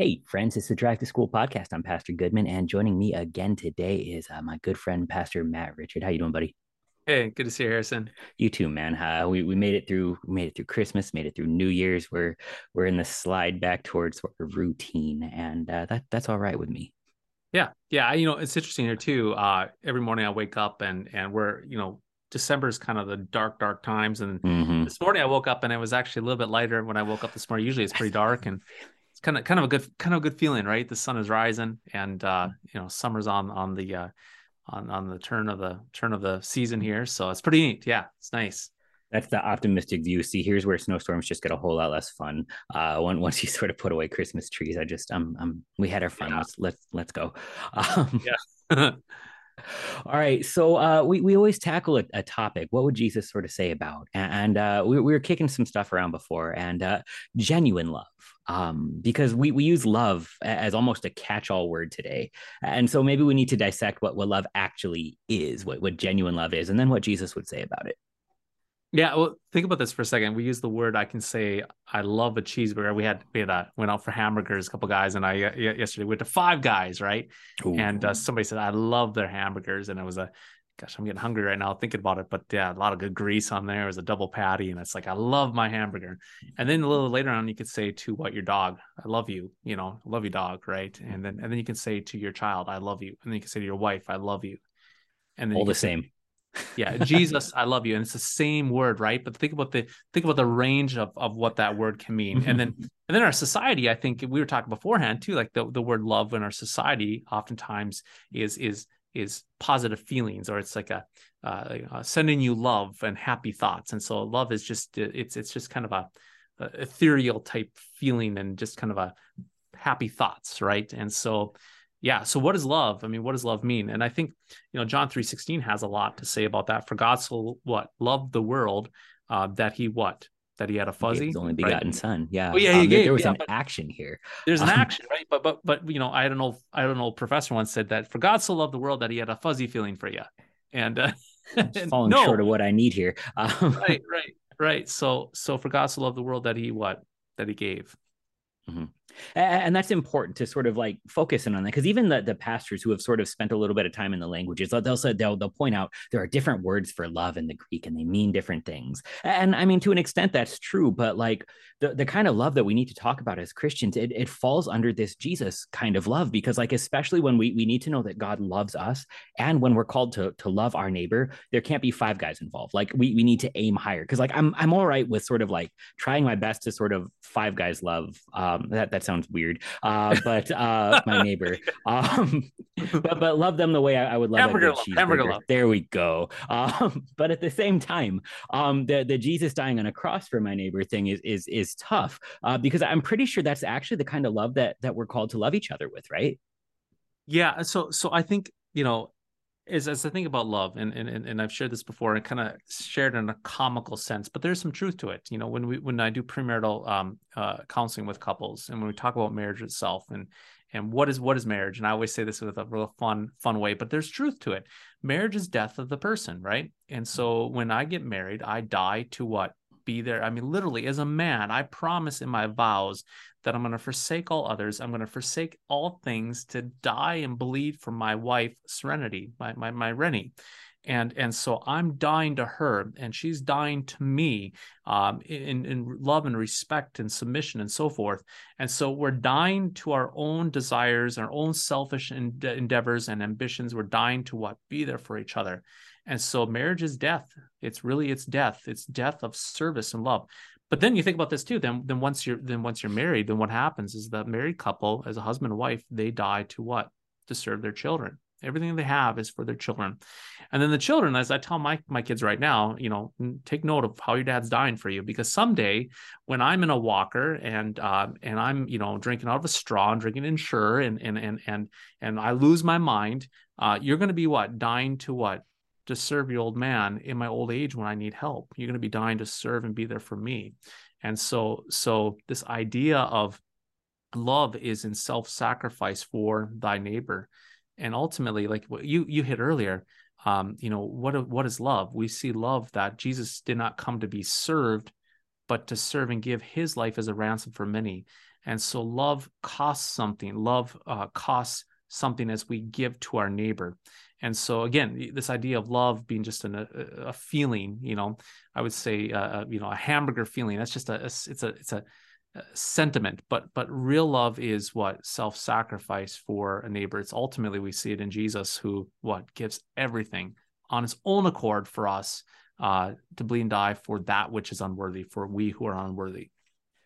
Hey, friends, it's the Drive to School podcast. I'm Pastor Goodman, and joining me again today is uh, my good friend, Pastor Matt Richard. How you doing, buddy? Hey, good to see you, Harrison. You too, man. Uh, we we made it through. We made it through Christmas. Made it through New Year's. We're we're in the slide back towards sort of routine, and uh, that that's all right with me. Yeah, yeah. You know, it's interesting here too. Uh, every morning I wake up and and we're you know December is kind of the dark, dark times. And mm-hmm. this morning I woke up and it was actually a little bit lighter when I woke up this morning. Usually it's pretty dark and it's kind of kind of a good kind of a good feeling, right? The sun is rising and uh, you know summer's on on the uh, on on the turn of the turn of the season here. So it's pretty neat. Yeah, it's nice. That's the optimistic view. See, here's where snowstorms just get a whole lot less fun. Uh, once you sort of put away Christmas trees, I just, um, um, we had our fun. Yeah. Let's let's let's go. Um, yeah. All right. So uh, we, we always tackle a, a, topic. What would Jesus sort of say about? And uh, we, we, were kicking some stuff around before and uh, genuine love. Um, because we, we use love as almost a catch all word today. And so maybe we need to dissect what, what love actually is, what, what genuine love is, and then what Jesus would say about it. Yeah, well, think about this for a second. We use the word. I can say I love a cheeseburger. We had we had a, went out for hamburgers, a couple guys, and I yesterday went to Five Guys, right? Ooh. And uh, somebody said I love their hamburgers, and it was a gosh, I'm getting hungry right now thinking about it. But yeah, a lot of good grease on there. It was a double patty, and it's like I love my hamburger. And then a little later on, you could say to what your dog, I love you. You know, I love you, dog, right? Mm-hmm. And then and then you can say to your child, I love you. And then you can say to your wife, I love you. And then all the same yeah jesus i love you and it's the same word right but think about the think about the range of, of what that word can mean and then and then our society i think we were talking beforehand too like the, the word love in our society oftentimes is is is positive feelings or it's like a uh, sending you love and happy thoughts. And so love is just it's it's just kind of a, a ethereal type feeling and just kind of a happy thoughts right? And so yeah so what is love i mean what does love mean? And i think you know john 3.16 has a lot to say about that. For god so what? Loved the world uh, that he what that he had a fuzzy? his only begotten right? son. Yeah. Oh, yeah, um, gave, there was yeah, an action here. there's an um, action right? But but but you know i don't know i don't know professor once said that for god so loved the world that he had a fuzzy feeling for you and uh falling no. short of what i need here. Um, right right right. So so for god so loved the world that he what? That he gave. Mm-hmm and that's important to sort of like focus in on that because even the, the pastors who have sort of spent a little bit of time in the languages they'll they'll, they'll point out there are different words for love in the greek and they mean different things. And i mean to an extent that's true but like the, the kind of love that we need to talk about as christians it, it falls under this jesus kind of love because like especially when we, we need to know that god loves us and when we're called to, to love our neighbor there can't be five guys involved. Like we, we need to aim higher because like i'm i'm all right with sort of like trying my best to sort of five guys love um that that sounds weird. Uh, but uh, my neighbor. Um, but but love them the way I, I would love hamburger, good hamburger love. There we go. Um, but at the same time, um, the the Jesus dying on a cross for my neighbor thing is is is tough uh, because I'm pretty sure that's actually the kind of love that that we're called to love each other with, right? Yeah. So so I think you know is as I think about love, and and and I've shared this before, and kind of shared in a comical sense, but there's some truth to it. You know, when we when I do premarital um, uh, counseling with couples, and when we talk about marriage itself, and and what is what is marriage, and I always say this with a real fun fun way, but there's truth to it. Marriage is death of the person, right? And so when I get married, I die to what be there. I mean, literally, as a man, I promise in my vows that I'm going to forsake all others. I'm going to forsake all things to die and bleed for my wife, Serenity, my my my Rennie. And and so I'm dying to her, and she's dying to me, um, in in love and respect and submission and so forth. And so we're dying to our own desires, our own selfish endeavors and ambitions. We're dying to what be there for each other. And so marriage is death. It's really it's death. It's death of service and love. But then you think about this too. Then then once you're then once you're married, then what happens is the married couple, as a husband and wife, they die to what? To serve their children. Everything they have is for their children. And then the children, as I tell my, my kids right now, you know, take note of how your dad's dying for you because someday when I'm in a walker and uh, and I'm, you know, drinking out of a straw and drinking Ensure and and and and and I lose my mind, uh, you're gonna be what? Dying to what? To serve your old man in my old age when I need help. You're going to be dying to serve and be there for me. And so, so this idea of love is in self-sacrifice for thy neighbor. And ultimately, like what you you hit earlier, um, you know, what what is love? We see love that Jesus did not come to be served, but to serve and give his life as a ransom for many. And so love costs something. Love uh, costs something as we give to our neighbor. And so again, this idea of love being just an, a, a feeling, you know, I would say, uh, uh you know, a hamburger feeling. That's just a, it's a, it's a, a sentiment. But but real love is what self-sacrifice for a neighbor. It's ultimately we see it in Jesus, who what gives everything on his own accord for us uh, to bleed and die for that which is unworthy, for we who are unworthy.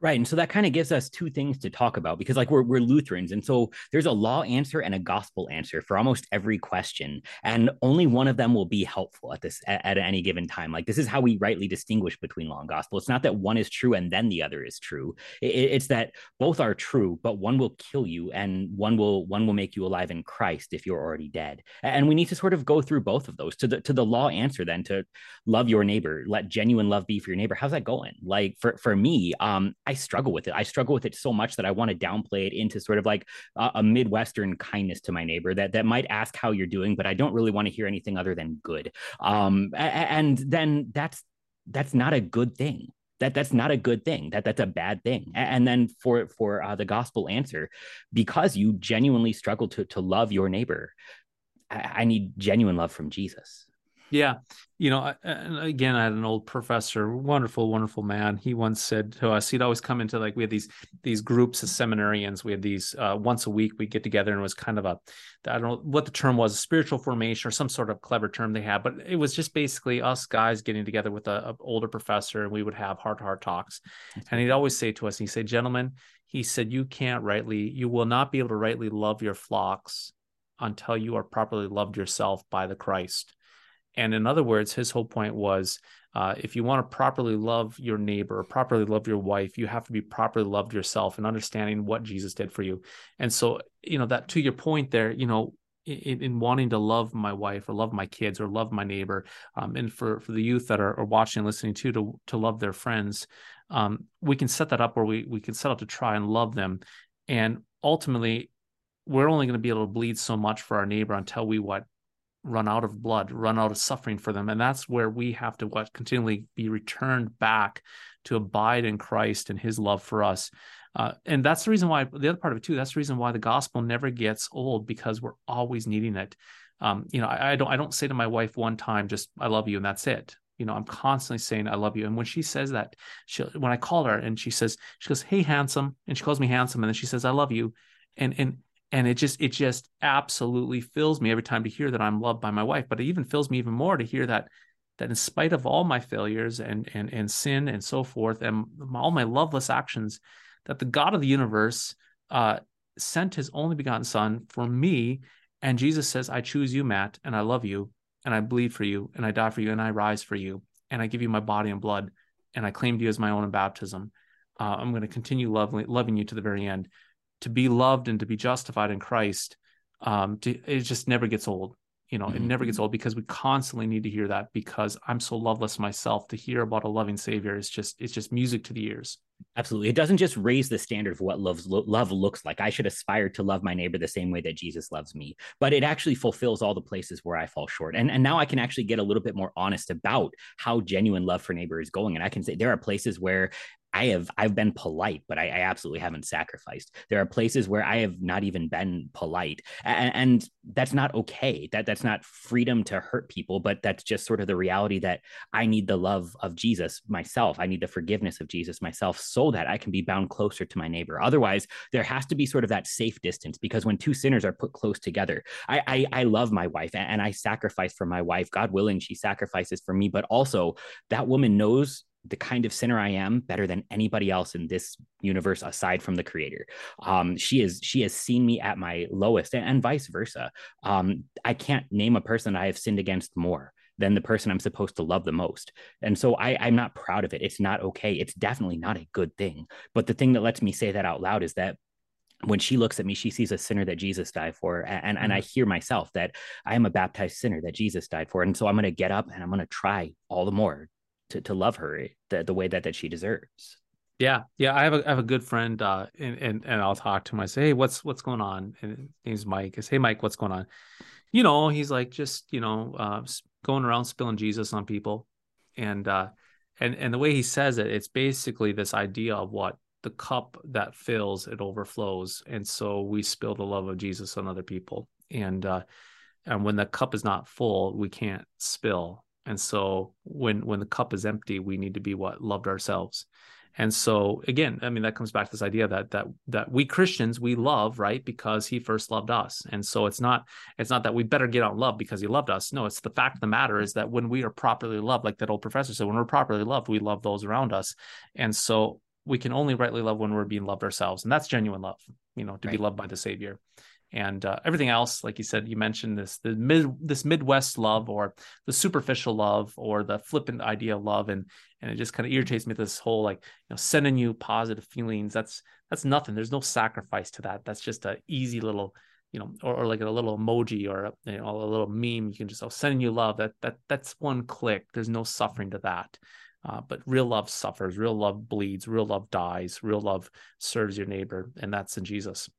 Right. And so that kind of gives us two things to talk about because, like, we're, we're Lutherans. And so there's a law answer and a gospel answer for almost every question. And only one of them will be helpful at this at, at any given time. Like, this is how we rightly distinguish between law and gospel. It's not that one is true and then the other is true. It, it's that both are true, but one will kill you and one will one will make you alive in Christ if you're already dead. And we need to sort of go through both of those to the to the law answer then to love your neighbor, let genuine love be for your neighbor. How's that going? Like for for me, um, I struggle with it. I struggle with it so much that I want to downplay it into sort of like a, a Midwestern kindness to my neighbor that that might ask how you're doing, but I don't really want to hear anything other than good. Um, and then that's that's not a good thing that that's not a good thing that that's a bad thing and then for for uh, the gospel answer because you genuinely struggle to to love your neighbor I, I need genuine love from jesus yeah. You know, and again, I had an old professor, wonderful, wonderful man. He once said to us, he'd always come into like, we had these, these groups of seminarians. We had these uh, once a week, we get together and it was kind of a, I don't know what the term was, spiritual formation or some sort of clever term they had, but it was just basically us guys getting together with a, a older professor and we would have heart to heart talks. And he'd always say to us, he said, gentlemen, he said, you can't rightly, you will not be able to rightly love your flocks until you are properly loved yourself by the Christ. And in other words, his whole point was uh, if you want to properly love your neighbor, properly love your wife, you have to be properly loved yourself and understanding what Jesus did for you. And so, you know, that to your point there, you know, in, in, wanting to love my wife or love my kids or love my neighbor, um, and for for the youth that are, are, watching and listening too, to to love their friends, um, we can set that up where we we can set out to try and love them, and ultimately, we're only going to be able to bleed so much for our neighbor until we what run out of blood, run out of suffering for them. And that's where we have to what continually be returned back to abide in Christ and his love for us. Uh, and that's the reason why the other part of it too, that's the reason why the gospel never gets old because we're always needing it. Um, you know, I, I don't I don't say to my wife one time just I love you and that's it. You know, I'm constantly saying I love you. And when she says that, she when I call her and she says, she goes, Hey handsome, and she calls me handsome, and then she says, I love you. And and and it just it just absolutely fills me every time to hear that I'm loved by my wife but it even fills me even more to hear that that in spite of all my failures and and and sin and so forth and all my loveless actions that the God of the universe uh, sent his only begotten son for me. And Jesus says I choose you Matt and I love you and I bleed for you and I die for you and I rise for you and I give you my body and blood and I claimed you as my own in baptism. Uh, I'm going to continue loving loving you to the very end to be loved and to be justified in Christ, um, to, it just never gets old. You know, mm-hmm. it never gets old because we constantly need to hear that because I'm so loveless myself. To hear about a loving Savior is just it's just music to the ears. Absolutely. It doesn't just raise the standard of what love, love looks like. I should aspire to love my neighbor the same way that Jesus loves me, but it actually fulfills all the places where I fall short. And, and now I can actually get a little bit more honest about how genuine love for neighbor is going. And I can say there are places where I have I've been polite, but I, I, absolutely haven't sacrificed. There are places where I have not even been polite, and, and, that's not okay. That that's not freedom to hurt people, but that's just sort of the reality that I need the love of Jesus myself. I need the forgiveness of Jesus myself, so that I can be bound closer to my neighbor. Otherwise, there has to be sort of that safe distance because when two sinners are put close together, I I, I love my wife and, and I sacrifice for my wife. God willing, she sacrifices for me, but also that woman knows the kind of sinner I am better than anybody else in this universe aside from the creator. Um, she is she has seen me at my lowest and, and vice versa. Um, I can't name a person I have sinned against more than the person I'm supposed to love the most. And so I, I'm not proud of it. It's not okay. It's definitely not a good thing. But the thing that lets me say that out loud is that when she looks at me, she sees a sinner that Jesus died for. And, and, and I mm. hear myself that I am a baptized sinner that Jesus died for. And so I'm going to get up and I'm going to try all the more to, to love her the, the way that, that she deserves. Yeah. Yeah. I have a, I have a good friend, uh, and, and, and I'll talk to him. I say, Hey, what's, what's going on? And his name's Mike. I say, Hey, Mike, what's going on? You know, he's like, just, you know, uh, going around spilling Jesus on people. And, uh, and, and the way he says it, it's basically this idea of what the cup that fills it overflows and so we spill the love of jesus on other people and uh and when the cup is not full we can't spill and so when when the cup is empty we need to be what? Loved ourselves. And so again i mean that comes back to this idea that that that we christians we love right? Because he first loved us. And so it's not it's not that we better get out love because he loved us. No it's the fact of the matter is that when we are properly loved like that old professor said when we're properly loved we love those around us. And so we can only rightly love when we're being loved ourselves. And that's genuine love you know to right. be loved by the savior and uh, everything else like you said you mentioned this the mid this midwest love or the superficial love or the flippant idea of love. And and it just kind of irritates me this whole like you know sending you positive feelings. That's that's nothing. There's no sacrifice to that. That's just a easy little you know or, or like a little emoji or a, you know, a little meme. You can just oh sending you love. That that that's one click. There's no suffering to that. Uh, but real love suffers. Real love bleeds. Real love dies. Real love serves your neighbor. And that's in jesus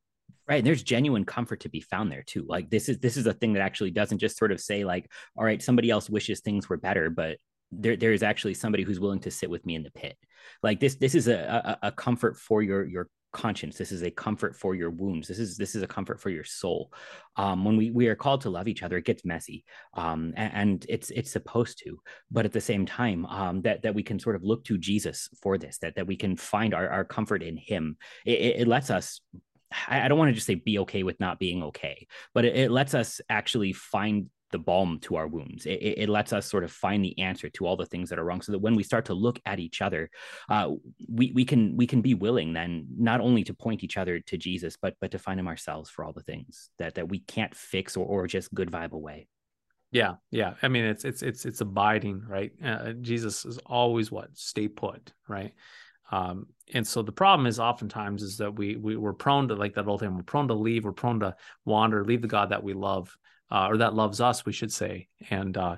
right and there's genuine comfort to be found there too like this is this is a thing that actually doesn't just sort of say like all right somebody else wishes things were better but there there is actually somebody who's willing to sit with me in the pit. Like this this is a, a, a comfort for your your conscience. This is a comfort for your wounds. This is this is a comfort for your soul. Um, when we we are called to love each other it gets messy um, and, and, it's it's supposed to but at the same time um, that that we can sort of look to jesus for this that that we can find our, our comfort in him. It, it lets us I don't want to just say be okay with not being okay, but it, it lets us actually find the balm to our wounds. It, it, lets us sort of find the answer to all the things that are wrong, so that when we start to look at each other, uh, we we can we can be willing then not only to point each other to Jesus, but but to find Him ourselves for all the things that that we can't fix or or just good vibe away. Yeah, yeah. I mean, it's it's it's it's abiding, right? Uh, Jesus is always what stay put, right? Um, and so the problem is oftentimes is that we, we we're prone to like that old thing we're prone to leave we're prone to wander leave the god that we love uh, or that loves us we should say. And uh,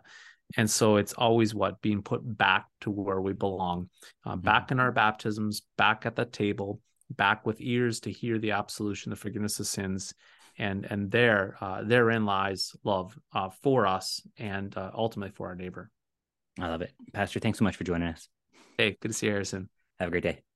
and so it's always what? Being put back to where we belong uh, mm-hmm. back in our baptisms back at the table back with ears to hear the absolution the forgiveness of sins. And and there uh, therein lies love uh, for us and uh, ultimately for our neighbor. I love it. Pastor thanks so much for joining us. Hey good to see you harrison. Have a great day.